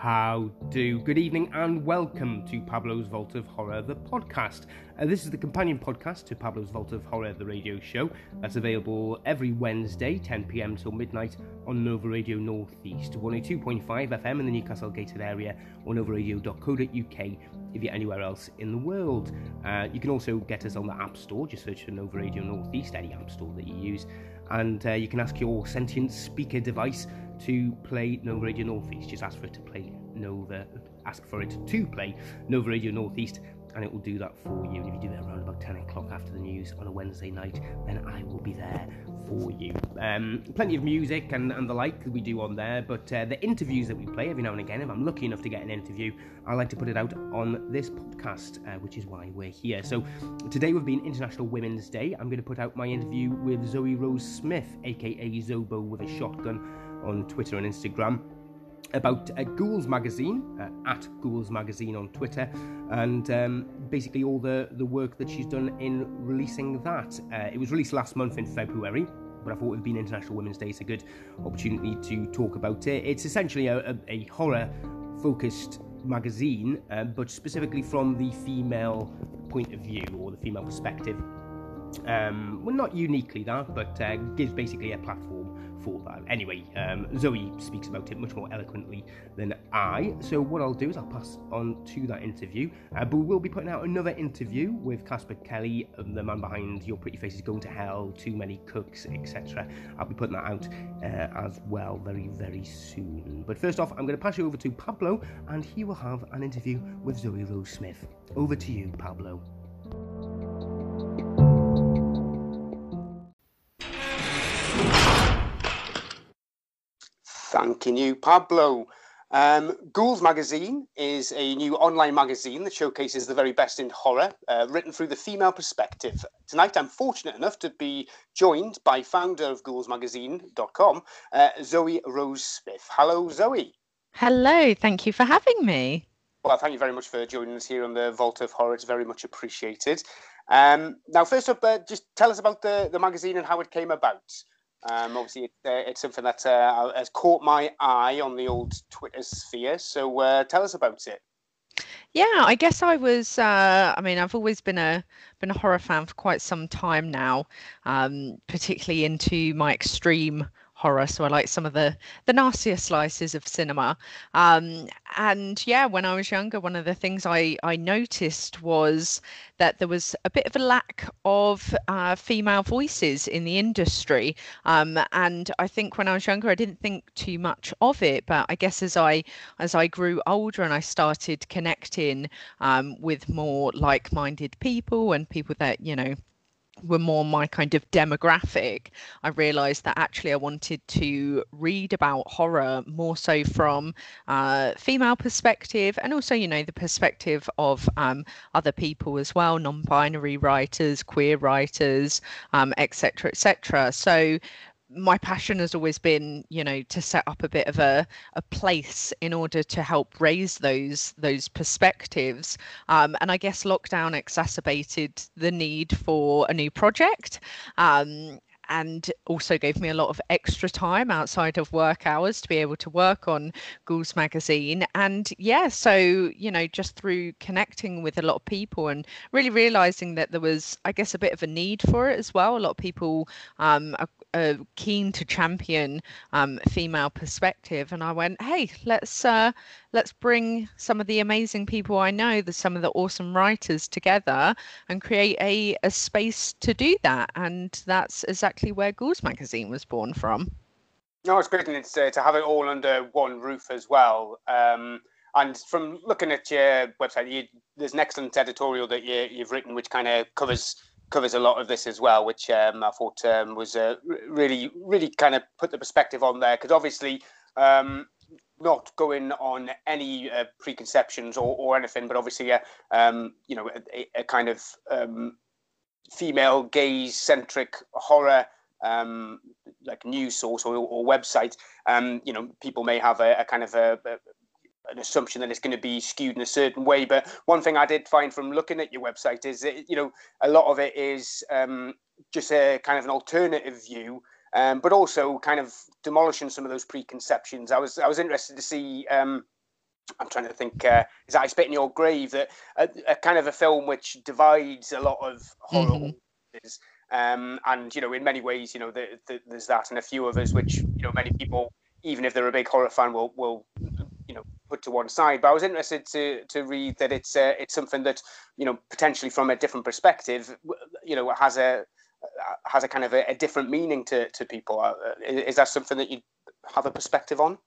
How do? Good evening and welcome to Pablo's Vault of Horror, the podcast. Uh, this is the companion podcast to Pablo's Vault of Horror, the radio show. That's available every Wednesday, 10 pm till midnight on Nova Radio Northeast, 102.5 FM in the Newcastle Gateshead area, or novaradio.co.uk if you're anywhere else in the world. Uh, you can also get us on the App Store, just search for Nova Radio Northeast, any app store that you use, and uh, you can ask your sentient speaker device to play Nova Radio Northeast. Just ask for it to play Nova, ask for it to play Nova Radio Northeast, and it will do that for you. And if you do that around about 10 o'clock after the news on a Wednesday night, then I will be there for you. Um, plenty of music and, and the like that we do on there, but uh, the interviews that we play every now and again, if I'm lucky enough to get an interview, I like to put it out on this podcast, uh, which is why we're here. So today we've been International Women's Day. I'm going to put out my interview with Zoe Rose Smith, aka Zobo with a shotgun on Twitter and Instagram about uh, Ghouls Magazine, uh, at Ghouls Magazine on Twitter, and um, basically all the, the work that she's done in releasing that. Uh, it was released last month in February, but I thought with being International Women's Day, it's a good opportunity to talk about it. It's essentially a, a, a horror focused magazine, uh, but specifically from the female point of view or the female perspective. Um, well, not uniquely that, but uh, gives basically a platform for that. Anyway, um, Zoe speaks about it much more eloquently than I. So what I'll do is I'll pass on to that interview. Uh, but we will be putting out another interview with Casper Kelly, um, the man behind Your Pretty Face is Going to Hell, Too Many Cooks, etc. I'll be putting that out uh, as well very, very soon. But first off, I'm going to pass you over to Pablo, and he will have an interview with Zoe Rose Smith. Over to you, Pablo. Thanking you, Pablo. Um, Ghouls Magazine is a new online magazine that showcases the very best in horror, uh, written through the female perspective. Tonight, I'm fortunate enough to be joined by founder of ghoulsmagazine.com, uh, Zoe Rose Smith. Hello, Zoe. Hello, thank you for having me. Well, thank you very much for joining us here on the Vault of Horror. It's very much appreciated. Um, now, first up, uh, just tell us about the, the magazine and how it came about. Um, obviously, it, uh, it's something that uh, has caught my eye on the old Twitter sphere. So uh, tell us about it. Yeah, I guess I was. Uh, I mean, I've always been a been a horror fan for quite some time now, um, particularly into my extreme horror so i like some of the the nastier slices of cinema. Um, and yeah when i was younger one of the things i i noticed was that there was a bit of a lack of uh, female voices in the industry. Um, and i think when i was younger i didn't think too much of it but i guess as i as i grew older and i started connecting um, with more like-minded people and people that you know were more my kind of demographic, I realized that actually I wanted to read about horror more so from uh, female perspective and also, you know, the perspective of um, other people as well, non-binary writers, queer writers, um, etc., etc. So my passion has always been you know to set up a bit of a, a place in order to help raise those those perspectives um, and i guess lockdown exacerbated the need for a new project um, and also gave me a lot of extra time outside of work hours to be able to work on Ghouls magazine. And yeah, so, you know, just through connecting with a lot of people and really realizing that there was, I guess, a bit of a need for it as well. A lot of people um, are, keen to champion um, female perspective. And I went, hey, let's uh, let's bring some of the amazing people I know, the, some of the awesome writers together and create a, a space to do that. And that's exactly where Ghouls Magazine was born from. No, it's great, and it's uh, to have it all under one roof as well. Um, and from looking at your website, you, there's an excellent editorial that you, have written, which kind of covers covers a lot of this as well, which um, I thought um, was uh, really, really kind of put the perspective on there. Because obviously, um, not going on any uh, preconceptions or, or anything, but obviously, uh, um, you know, a, a kind of um, female gaze centric horror um, like news source or, or website. You know, people may have a, a kind of a an assumption that it's going to be skewed in a certain way. But one thing I did find from looking at your website is that, you know, a lot of it is um, just a kind of an alternative view um, but also kind of demolishing some of those preconceptions. I was I was interested to see um, I'm trying to think. Uh, is that I Spit in Your Grave? That a, a, kind of a film which divides a lot of horror. Mm-hmm. Um, and you know, in many ways, you know, the, the, there's that, and a few of us, which you know, many people, even if they're a big horror fan, will will you know put to one side. But I was interested to to read that it's uh, it's something that you know potentially from a different perspective, you know, has a has a kind of a, a different meaning to to people. Uh, is that something that you have a perspective on?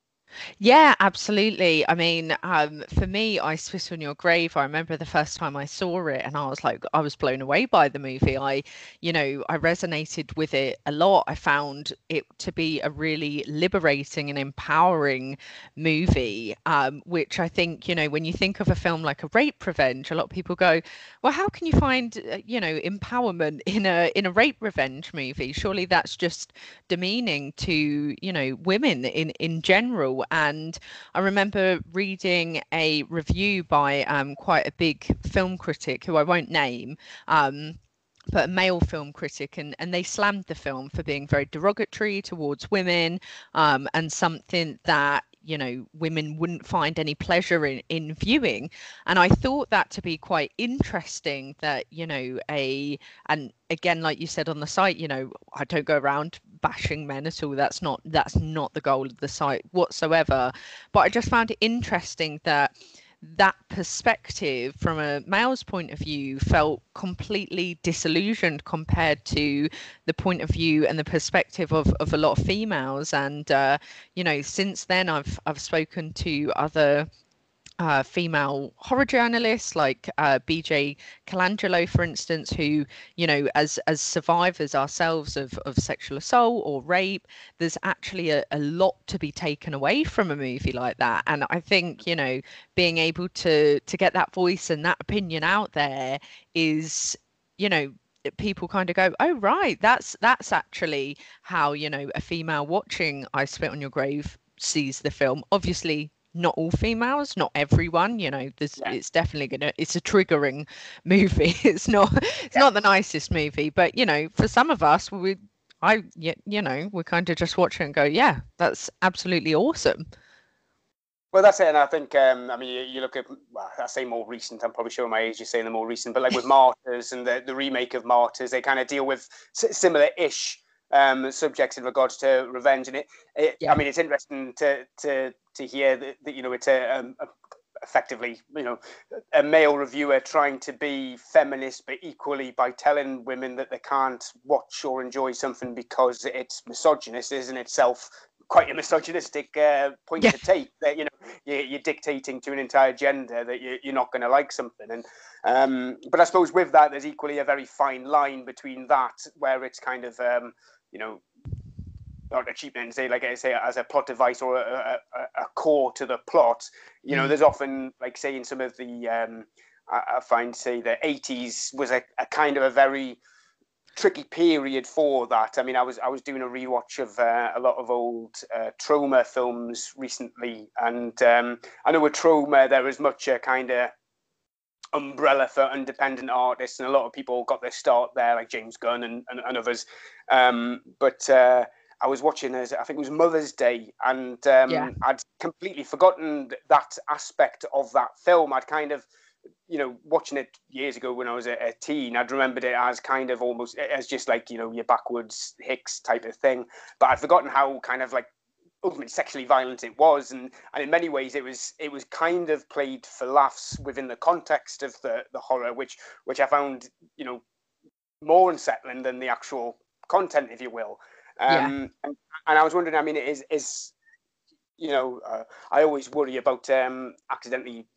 Yeah, absolutely. I mean, um, for me, I Spit on Your Grave. I remember the first time I saw it, and I was like, I was blown away by the movie. I, you know, I resonated with it a lot. I found it to be a really liberating and empowering movie, um, which I think, you know, when you think of a film like a rape revenge, a lot of people go, well, how can you find, uh, you know, empowerment in a in a rape revenge movie? Surely that's just demeaning to, you know, women in in general and I remember reading a review by um, quite a big film critic who I won't name. Um, but a male film critic and, and they slammed the film for being very derogatory towards women um, and something that you know women wouldn't find any pleasure in in viewing and i thought that to be quite interesting that you know a and again like you said on the site you know i don't go around bashing men at all that's not that's not the goal of the site whatsoever. But i just found it interesting that that perspective from a male's point of view felt completely disillusioned compared to the point of view and the perspective of, of a lot of females. And uh, you know since then i've i've spoken to other uh, female horror journalists like uh, BJ Colangelo, for instance, who, you know, as as survivors ourselves of, of sexual assault or rape, there's actually a, a lot to be taken away from a movie like that. And I think, you know, being able to to get that voice and that opinion out there is, you know, people kind of go oh right that's that's actually how you know a female watching i spit on your grave sees the film obviously not all females, not everyone. You know, there's yeah. it's definitely gonna it's a triggering movie. It's not it's yeah. not the nicest movie, but you know, for some of us, we I you know we kind of just watch it and go, yeah, that's absolutely awesome. Well, that's it, and I think um, I mean you, you, look at well, I say more recent. I'm probably showing my age. You're saying the more recent, but like with Martyrs and the, the remake of Martyrs, they kind of deal with similar-ish um, subjects in regards to revenge. And it, it yeah. I mean, it's interesting to to to hear that, that you know it's a, um, a, effectively you know a male reviewer trying to be feminist, but equally by telling women that they can't watch or enjoy something because it's misogynist is in itself quite a misogynistic uh, point yeah. to take that you know you're, you're, dictating to an entire gender that you, are not going to like something and um, but i suppose with that there's equally a very fine line between that where it's kind of um, you know, not a cheap and say like I say as a plot device or a, a, a core to the plot. You know, mm. there's often like say in some of the um, I, I find say the 80s was a, a kind of a very tricky period for that. I mean, I was I was doing a rewatch of uh, a lot of old uh, Troma films recently, and um, I know with Troma there was much a kind of umbrella for independent artists, and a lot of people got their start there, like James Gunn and, and, and others. Um, but uh, I was watching, as I think it was Mother's Day, and um, yeah. I'd completely forgotten that aspect of that film. I'd kind of, you know, watching it years ago when I was a, a teen, I'd remembered it as kind of almost as just like you know your backwards Hicks type of thing. But I'd forgotten how kind of like ultimately sexually violent it was and and in many ways it was it was kind of played for laughs within the context of the the horror which which i found you know more unsettling than the actual content if you will um yeah. and, and i was wondering i mean is is you know uh, i always worry about um accidentally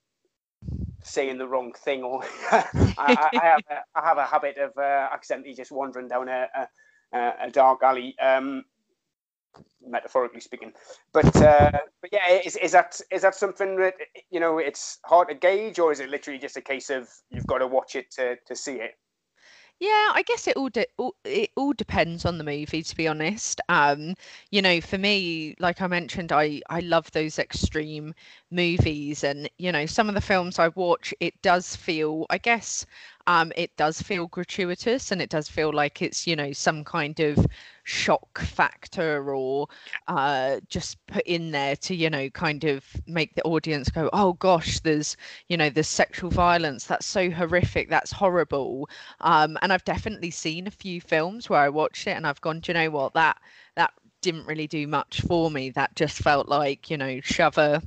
saying the wrong thing or I, I, have a, I have a habit of uh, accidentally just wandering down a, a, a dark alley um metaphorically speaking. But uh, but yeah, is, is that is that something that you know it's hard to gauge, or is it literally just a case of you've got to watch it to to see it? Yeah, I guess it all de- it all depends on the movie, to be honest. Um, you know, for me, like I mentioned, I I love those extreme movies, and you know, some of the films I watch, it does feel, I guess, um, it does feel gratuitous and it does feel like it's you know some kind of shock factor or uh, just put in there to you know kind of make the audience go oh gosh there's you know there's sexual violence. That's so horrific. That's horrible. Um, and i've definitely seen a few films where i watched it and i've gone do you know what? That that didn't really do much for me. That just felt like you know shove a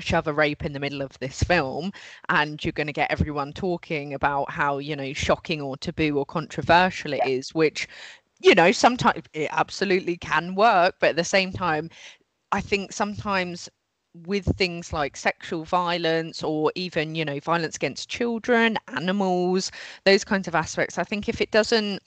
shove a rape in the middle of this film and you're going to get everyone talking about how you know shocking or taboo or controversial it yeah. is, which you know sometimes it absolutely can work but at the same time i think sometimes with things like sexual violence or even you know violence against children animals those kinds of aspects i think if it doesn't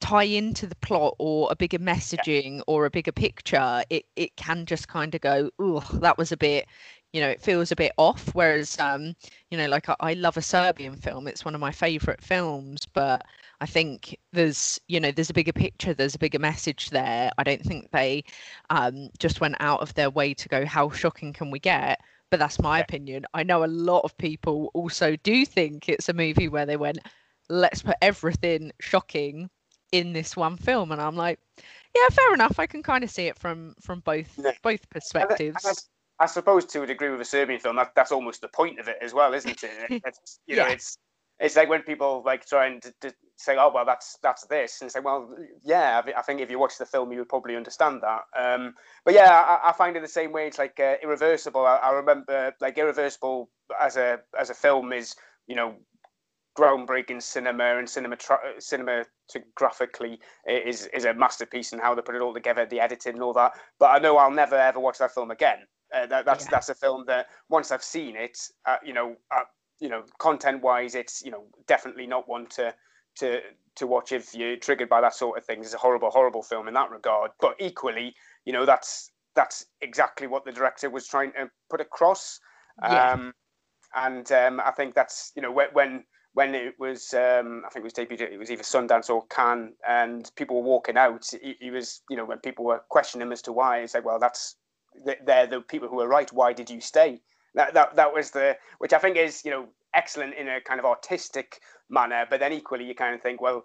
tie into the plot or a bigger messaging yeah. or a bigger picture it it can just kind of go oh that was a bit you know it feels a bit off whereas um you know like I, I, love a serbian film it's one of my favorite films but i think there's you know there's a bigger picture there's a bigger message there. I don't think they um just went out of their way to go how shocking can we get? But that's my opinion. I know a lot of people also do think it's a movie where they went let's put everything shocking in this one film and i'm like yeah fair enough i can kind of see it from from both both perspectives I suppose to a degree with a Serbian film, that, that's almost the point of it as well, isn't it? It's, you yeah. know, it's it's like when people like trying to, to, say, "Oh, well, that's that's this," and say, "Well, yeah, I, think if you watch the film, you would probably understand that." Um, but yeah, I, I, find it the same way. It's like uh, Irreversible. I, I, remember like Irreversible as a as a film is you know groundbreaking cinema and cinema cinematographically is is a masterpiece and how they put it all together, the editing and all that. But I know I'll never ever watch that film again. Uh, that, that's yeah. that's a film that once I've seen it, uh, you know, uh, you know, content wise, it's you know definitely not one to to to watch if you're triggered by that sort of thing. It's a horrible, horrible film in that regard. But equally, you know, that's that's exactly what the director was trying to put across. Yeah. Um, and um, I think that's you know when when it was um, I think it was debuted it was either Sundance or Cannes and people were walking out he, he was you know when people were questioning him as to why it's like well that's they're the people who are right. Why did you stay? That, that that was the which I think is you know excellent in a kind of artistic manner, but then equally you kind of think, well,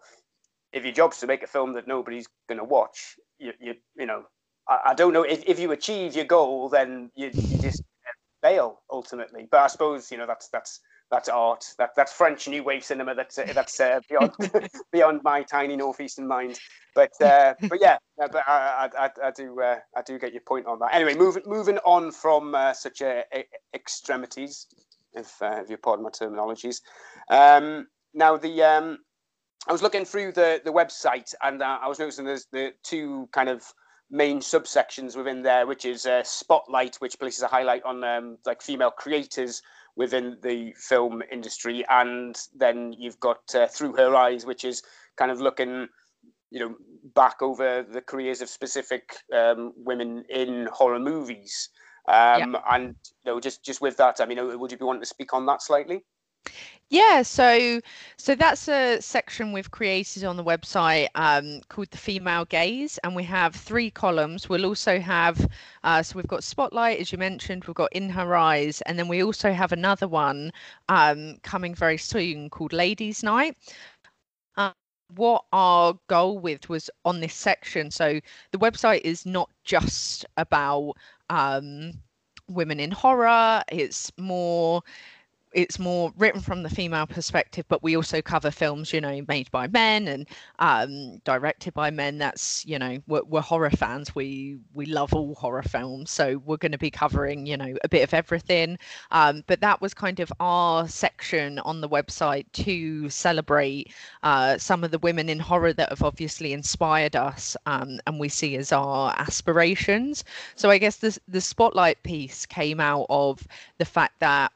if your job's to make a film that nobody's going to watch, you you you know, I, I, don't know if, if you achieve your goal, then you, you just uh, fail ultimately. But I suppose you know that's that's that's art. That that's French new wave cinema. That's uh, that's uh, beyond beyond my tiny northeastern mind. But uh, but yeah, but I, I, I do uh, I do get your point on that. Anyway, moving moving on from uh, such a, a extremities, if uh, if you pardon my terminologies. Um, now the um, I was looking through the the website and I was noticing there's the two kind of main subsections within there, which is Spotlight, which places a highlight on um, like female creators within the film industry, and then you've got uh, Through Her Eyes, which is kind of looking, you know, back over the careers of specific um, women in horror movies. Um, yeah. And you know, just just with that, I mean, would you be wanting to speak on that slightly? Yeah, so so that's a section we've created on the website um, called the Female Gaze, and we have three columns. We'll also have uh, so we've got Spotlight, as you mentioned, we've got In Her Eyes, and then we also have another one um, coming very soon called Ladies' Night. Uh, what our goal with was on this section. So the website is not just about um, women in horror; it's more it's more written from the female perspective, but we also cover films, you know, made by men and um, directed by men. That's you know, we're, we're, horror fans. We we love all horror films, so we're going to be covering you know a bit of everything. Um, but that was kind of our section on the website to celebrate uh, some of the women in horror that have obviously inspired us, um, and we see as our aspirations. So I guess the the spotlight piece came out of the fact that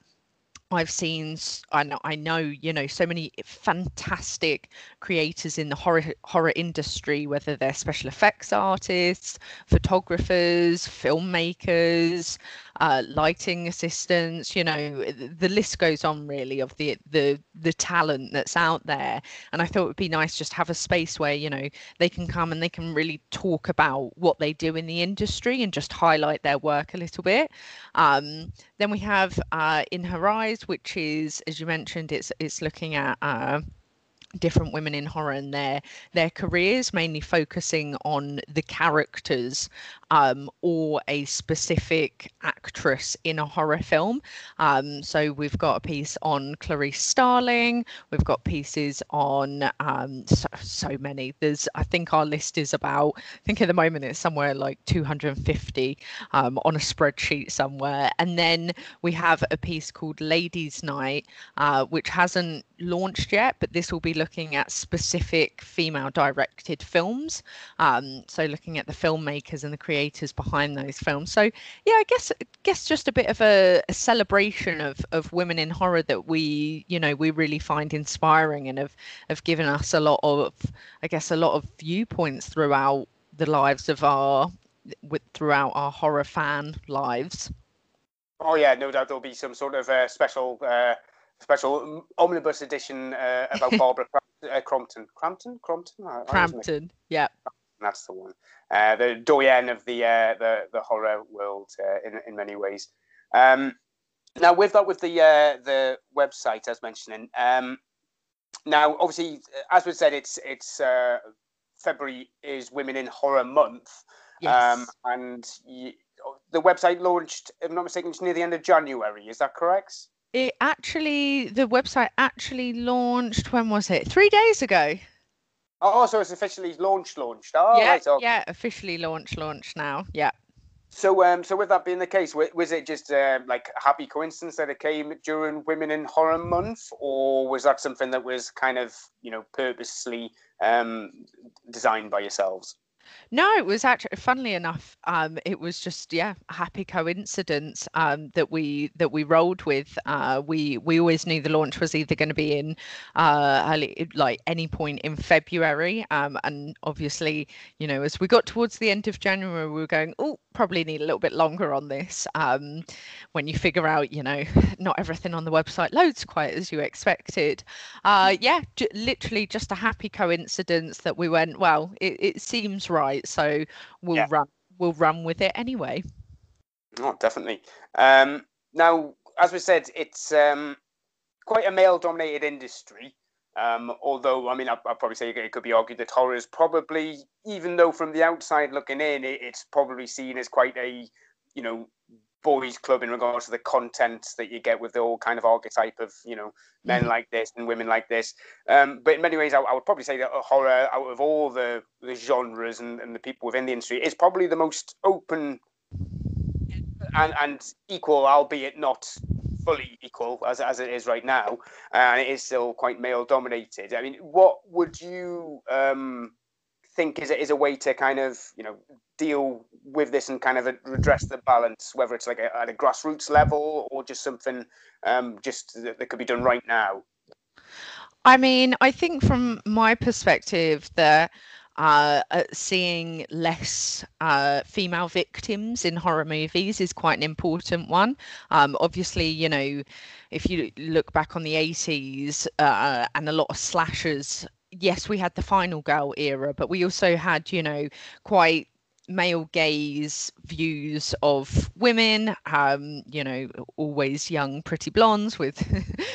I've seen, I know, I know, you know, so many fantastic creators in the horror horror industry, whether they're special effects artists, photographers, filmmakers, uh, lighting assistants. You know, the list goes on really of the the the talent that's out there. And I thought it would be nice just to have a space where you know they can come and they can really talk about what they do in the industry and just highlight their work a little bit. Um, then we have uh, in her eyes, which is, as you mentioned, it's it's looking at. Uh, different women in horror and their their careers mainly focusing on the characters um, or a specific actress in a horror film. Um, so we've got a piece on clarice starling. We've got pieces on um, so, so, many. There's i think our list is about i think at the moment it's somewhere like 250 um, on a spreadsheet somewhere. And then we have a piece called ladies night uh, which hasn't launched yet but this will be looking at specific female directed films. Um, so looking at the filmmakers and the creators behind those films. So yeah, I guess guess just a bit of a, a celebration of of women in horror that we you know we really find inspiring and have have given us a lot of I guess a lot of viewpoints throughout the lives of our with throughout our horror fan lives. Oh yeah, no doubt there'll be some sort of uh, special uh, special omnibus edition uh, about Barbara uh, Crompton. Crompton? Crompton? Crampton, yeah. That's the one. Uh, the doyen of the uh, the the horror world uh, in in many ways. Um, now with that, with the uh, the website as mentioning. Um, now, obviously, as we said, it's it's February is Women in Horror Month. Yes. Um, and y- the website launched, if I'm not mistaken, it's near the end of January. Is that correct? It actually, the website actually launched. When was it? Three days ago. Oh, so it's officially launched, launched. Oh, yeah, right. yeah, officially launched, launched now. Yeah. So, um, so with that being the case, was it just uh, like a happy coincidence that it came during Women in Horror Month, or was that something that was kind of, you know, purposely um, designed by yourselves? No, it was actually funnily enough, um, it was just yeah, a happy coincidence um, that we that we rolled with. Uh, we we always knew the launch was either going to be in uh, early, like any point in February, um, and obviously, you know, as we got towards the end of January, we were going, oh, probably need a little bit longer on this. Um, when you figure out, you know, not everything on the website loads quite as you expected. Uh, yeah, j- literally just a happy coincidence that we went. Well, it, it seems right, so we'll yeah. run. We'll run with it anyway. Oh, definitely. Um, now, as we said, it's um, quite a male-dominated industry. Um, although, I mean, I'd, I'd, probably say it could be argued that horror is probably, even though from the outside looking in, it, it's probably seen as quite a, you know, boys' club in regards to the content that you get with the whole kind of archetype of, you know, men mm-hmm. like this and women like this. Um, but in many ways, I, I, would probably say that horror, out of all the, the genres and, and the people within the industry, is probably the most open and, and equal, albeit not fully equal as, as it is right now, and it is still quite male dominated. I mean, what would you um, think is is a way to kind of you know deal with this and kind of redress the balance, whether it's like a, at a grassroots level or just something um, just that, that could be done right now? I mean, I think from my perspective that uh, uh, seeing less uh, female victims in horror movies is quite an important one. Um, obviously, you know, if you look back on the 80s uh, and a lot of slashers, yes, we had the final girl era, but we also had, you know, quite male gaze views of women um you know always young pretty blondes with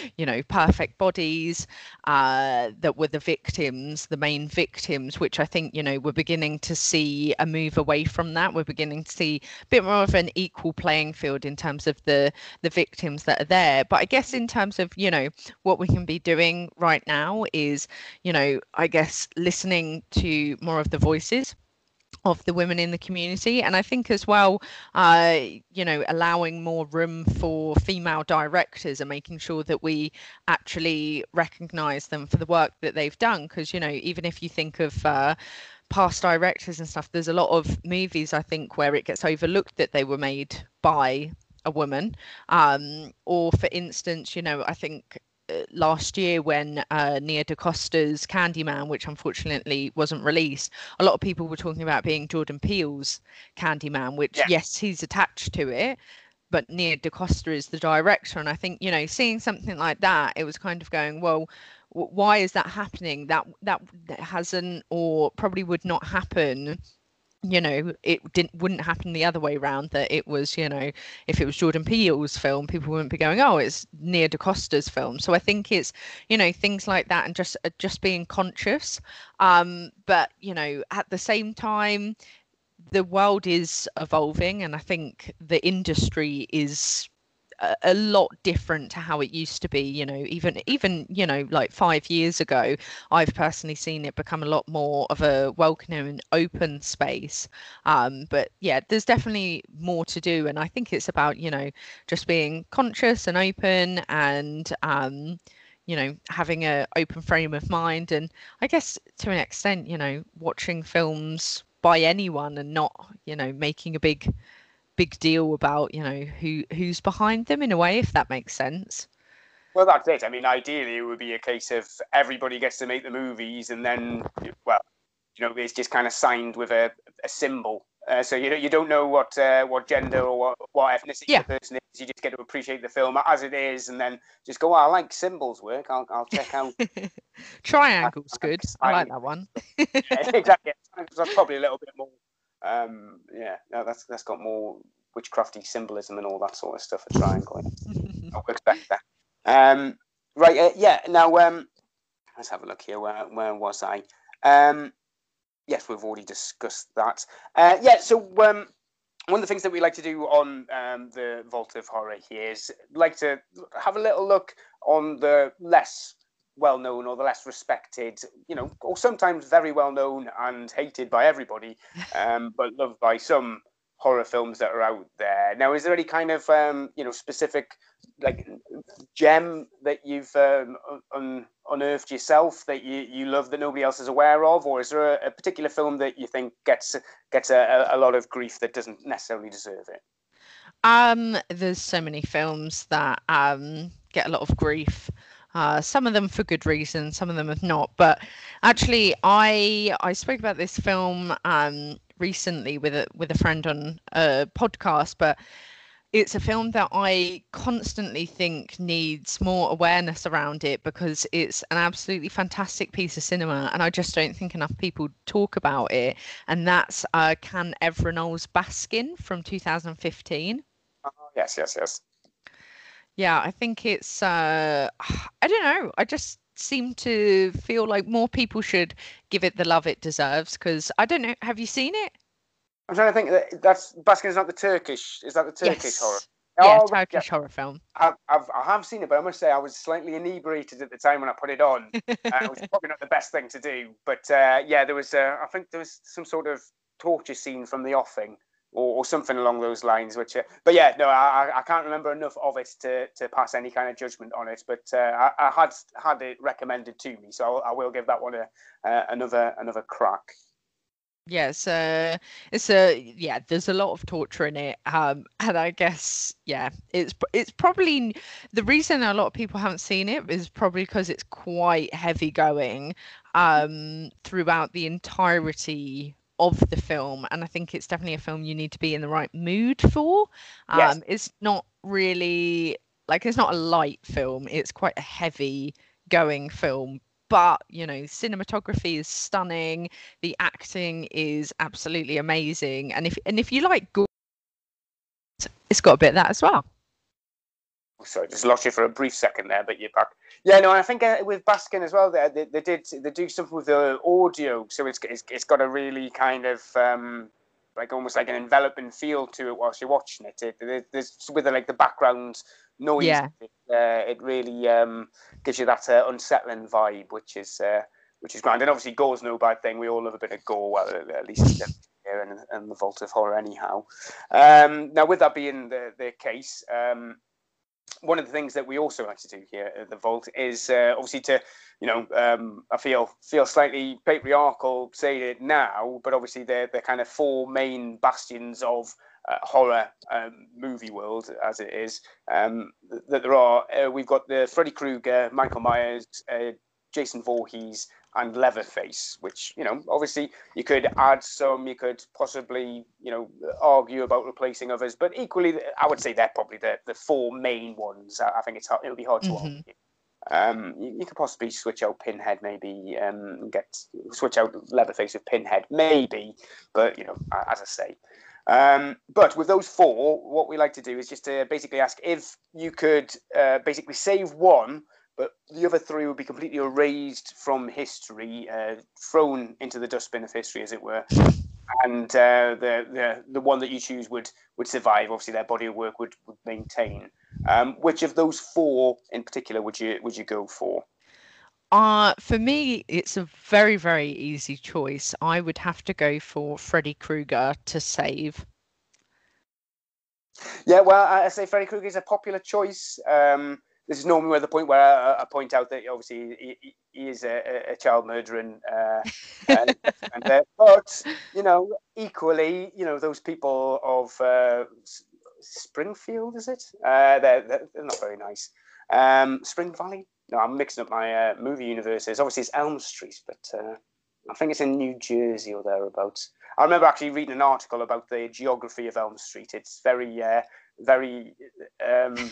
you know perfect bodies uh that were the victims the main victims which i think you know we're beginning to see a move away from that. We're beginning to see a bit more of an equal playing field in terms of the the victims that are there. But i guess in terms of you know what we can be doing right now is you know i guess listening to more of the voices of the women in the community. And i think as well uh, you know allowing more room for female directors and making sure that we actually recognize them for the work that they've done. Because you know even if you think of uh, past directors and stuff there's a lot of movies i think where it gets overlooked that they were made by a woman. Um, or for instance you know i think last year when uh, Nia DaCosta's Candyman, which unfortunately wasn't released, a lot of people were talking about being Jordan Peele's Candyman, which yeah. yes, he's attached to it, but Nia DaCosta is the director. And I think you know, seeing something like that, it was kind of going, well, why is that happening? That that hasn't or probably would not happen you know it didn't wouldn't happen the other way around that it was you know if it was jordan peele's film people wouldn't be going oh it's Nia DaCosta's film. So i think it's you know things like that and just uh, just being conscious. Um but you know at the same time the world is evolving and i think the industry is a, lot different to how it used to be you know even even you know like five years ago i've personally seen it become a lot more of a welcoming and open space. Um, but yeah there's definitely more to do and i think it's about you know just being conscious and open and um, you know having a open frame of mind and i guess to an extent you know watching films by anyone and not you know making a big big deal about you know who who's behind them in a way if that makes sense well that's it i mean ideally it would be a case of everybody gets to make the movies and then well you know it's just kind of signed with a, a symbol uh, so you know you don't know what uh, what gender or what, what ethnicity yeah. the person is. You just get to appreciate the film as it is, and then just go. Oh, I like symbols work. I'll I'll check out. Triangle's good. I like that one. yeah, exactly. That's probably a little bit more um, yeah, no, that's that's got more witchcrafty symbolism and all that sort of stuff. A triangle. I would expect that. Um, right, uh, yeah. Now, um, let's have a look here. Where where was I? Um, yes, we've already discussed that. Uh, yeah, so um, one of the things that we like to do on um, the Vault of Horror here is like to have a little look on the less well known or the less respected, you know, or sometimes very well known and hated by everybody, um, but loved by some horror films that are out there. Now, is there any kind of um, you know specific like gem that you've um, un- unearthed yourself that you, you love that nobody else is aware of, or is there a, a particular film that you think gets gets a, a lot of grief that doesn't necessarily deserve it? Um, there's so many films that um, get a lot of grief. Uh, some of them for good reason, some of them have not. But actually, I I spoke about this film um, recently with a with a friend on a podcast, but it's a film that I constantly think needs more awareness around it because it's an absolutely fantastic piece of cinema, and I just don't think enough people talk about it. And that's uh, Can Evrenol's Baskin from 2015. Oh, yes, yes, yes yeah i think it's uh i don't know i just seem to feel like more people should give it the love it deserves because i don't know have you seen it i'm trying to think that that's baskin is not the turkish is that the turkish yes. horror yeah, oh, Turkish yeah. horror film. I've, I've, I have seen it, but I must say I was slightly inebriated at the time when I put it on. uh, it was probably not the best thing to do, but uh, yeah, there was. Uh, I think there was some sort of torture scene from the offing, or, or something along those lines. Which, uh, but yeah, no, I, I can't remember enough of it to, to pass any kind of judgment on it. But uh, I, I, had had it recommended to me, so I'll, I will give that one a, uh, another another crack. Yes, uh, it's a yeah. There's a lot of torture in it, um, and I guess yeah, it's it's probably the reason a lot of people haven't seen it is probably because it's quite heavy going um, throughout the entirety of the film and i think it's definitely a film you need to be in the right mood for um yes. it's not really like it's not a light film it's quite a heavy going film but you know cinematography is stunning the acting is absolutely amazing and if and if you like gore it's got a bit of that as well sorry just lost you for a brief second there but you're back yeah, no, I think uh, with Baskin as well, they, they, did they do something with the audio, so it's it's, it's got a really kind of um, like almost like an enveloping feel to it whilst you're watching it. it, it there's with the, like the background noise, yeah. it, uh, it really um, gives you that uh, unsettling vibe, which is uh, which is grand. And obviously, gore's no bad thing. We all love a bit of gore, well, at least here in, in the Vault of Horror, anyhow. Um, now, with that being the the case. Um, one of the things that we also like to do here at the Vault is uh, obviously to, you know, um, I feel feel slightly patriarchal saying it now, but obviously they're the kind of four main bastions of uh, horror um, movie world as it is um, that there are. Uh, we've got the Freddy Krueger, Michael Myers, uh, Jason Voorhees, and Leatherface, which you know, obviously you could add some, you could possibly you know argue about replacing others, but equally, I would say they're probably the, the four main ones. I, think it's hard, it'll be hard to mm-hmm. argue. Um, you, you, could possibly switch out Pinhead, maybe um, get switch out Leatherface with Pinhead, maybe. But you know, as I say. Um, but with those four, what we like to do is just to basically ask if you could uh, basically save one, but the other three would be completely erased from history, uh, thrown into the dustbin of history, as it were. And uh, the, the the one that you choose would would survive. Obviously, their body of work would, would maintain. Um, which of those four in particular would you would you go for? Uh, for me, it's a very, very easy choice. I would have to go for Freddy Krueger to save. Yeah, well, I say Freddy Krueger is a popular choice. Um, this is normally where the point where I, I point out that obviously he, he is a, a, child murderer, and, uh, and, and uh, but you know, equally, you know, those people of uh, Springfield, is it? Uh, they're, they're not very nice. Um, Spring Valley. No, I'm mixing up my uh, movie universes. Obviously, it's Elm Street, but uh, I think it's in New Jersey or thereabouts. I remember actually reading an article about the geography of Elm Street. It's very, uh, very, um,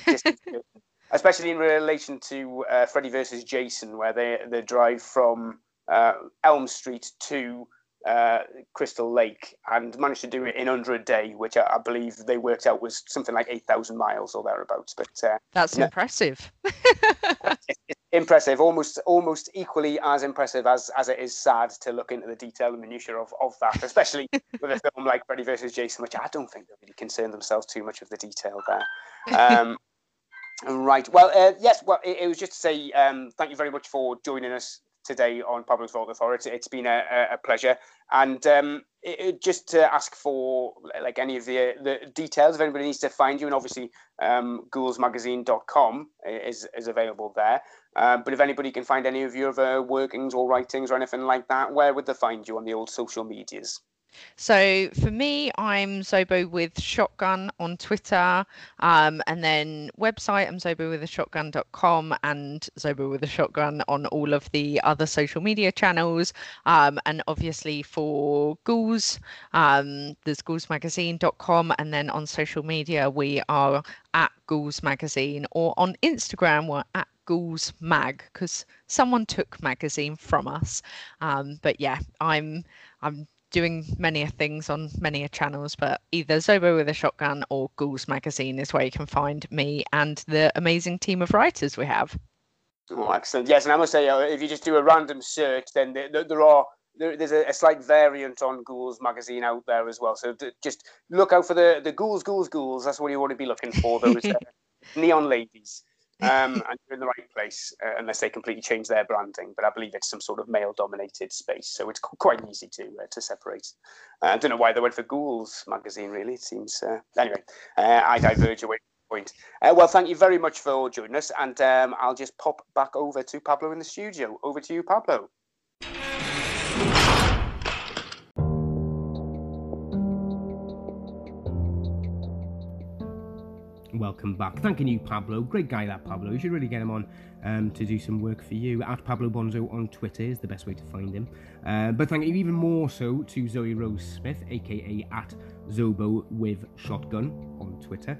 especially in relation to uh, Freddy versus Jason, where they they drive from uh, Elm Street to uh, Crystal Lake and managed to do it in under a day, which I, I believe they worked out was something like 8,000 miles or thereabouts. But uh, that's impressive. it's, it's impressive, almost almost equally as impressive as, as it is sad to look into the detail and minutiae of, of that, especially with a film like Freddy vs. Jason, which I don't think they really concern themselves too much with the detail there. Um, Right. Well, uh, yes. Well, it, it, was just to say um, thank you very much for joining us today on Pablo's Vault of Horror. It's been a, a pleasure. And um, it, it, just to ask for like any of the the details, if anybody needs to find you, and obviously um, ghoulsmagazine.com is, is available there. Uh, but if anybody can find any of your other workings or writings or anything like that, where would they find you on the old social medias? So for me, I'm Zobo with Shotgun on Twitter, um, and then website I'm Zobo with a shotgun.com and Zobo with a shotgun on all of the other social media channels. Um, and obviously for Ghouls, um, there's ghoulsmagazine.com, and then on social media we are at Ghouls Magazine, or on Instagram we're at Ghouls Mag because someone took magazine from us. Um, but yeah, I'm I'm doing many things on many channels, but either Zobo with a shotgun or Ghouls magazine is where you can find me and the amazing team of writers we have. Oh, excellent! Yes, and I must say, uh, if you just do a random search, then there, there are there, there's a, a, slight variant on Ghouls magazine out there as well. So just look out for the the Ghouls, Ghouls, Ghouls. That's what you want to be looking for. Those uh, neon ladies um, and you're in the right place uh, unless they completely change their branding. But I believe it's some sort of male-dominated space, so it's quite easy to uh, to separate. Uh, I don't know why they went for Ghouls magazine. Really, it seems. Uh, anyway, uh, I diverge away. from the Point. Uh, well, thank you very much for joining us, and um, I'll just pop back over to Pablo in the studio. Over to you, Pablo. Welcome back. Thanking you, Pablo. Great guy, that Pablo. You should really get him on um, to do some work for you. At Pablo Bonzo on Twitter is the best way to find him. Uh, but thank you even more so to Zoe Rose Smith, aka at Zobo with Shotgun on Twitter.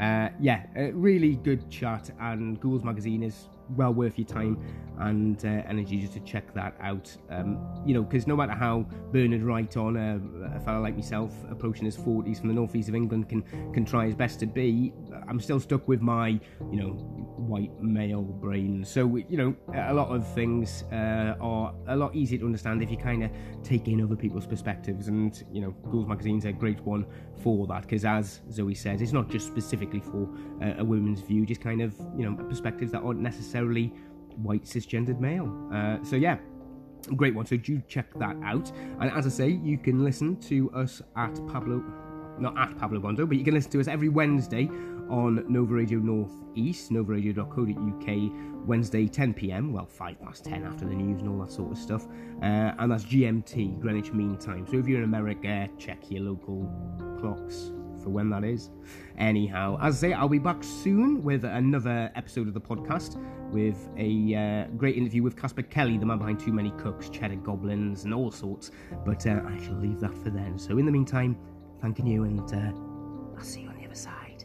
Uh, yeah, really good chat, and Ghouls Magazine is well worth your time and uh, energy just to check that out. Um, you know, because no matter how Bernard Wright on uh, a fellow like myself approaching his 40s from the northeast of England can can try his best to be, I'm still stuck with my you know white male brain. So you know, a lot of things uh, are a lot easier to understand if you kind of take in other people's perspectives. And you know, Ghouls Magazine's a great one for that because, as Zoe says, it's not just specifically for uh, a woman's view, just kind of you know perspectives that aren't necessarily white cisgendered male. Uh, so yeah, great one. So do check that out. And as I say, you can listen to us at Pablo, not at Pablo Bondo, but you can listen to us every Wednesday on Nova Radio North East, novaradio.co.uk, Wednesday 10 pm, well, 5 past 10 after the news and all that sort of stuff. Uh, and that's GMT, Greenwich Mean Time. So if you're in America, check your local clocks for when that is. Anyhow, as I say, I'll be back soon with another episode of the podcast with a uh, great interview with Casper Kelly, the man behind Too Many Cooks, Cheddar Goblins, and all sorts. But uh, I shall leave that for then. So in the meantime, thanking you, and uh, I'll see you on the other side.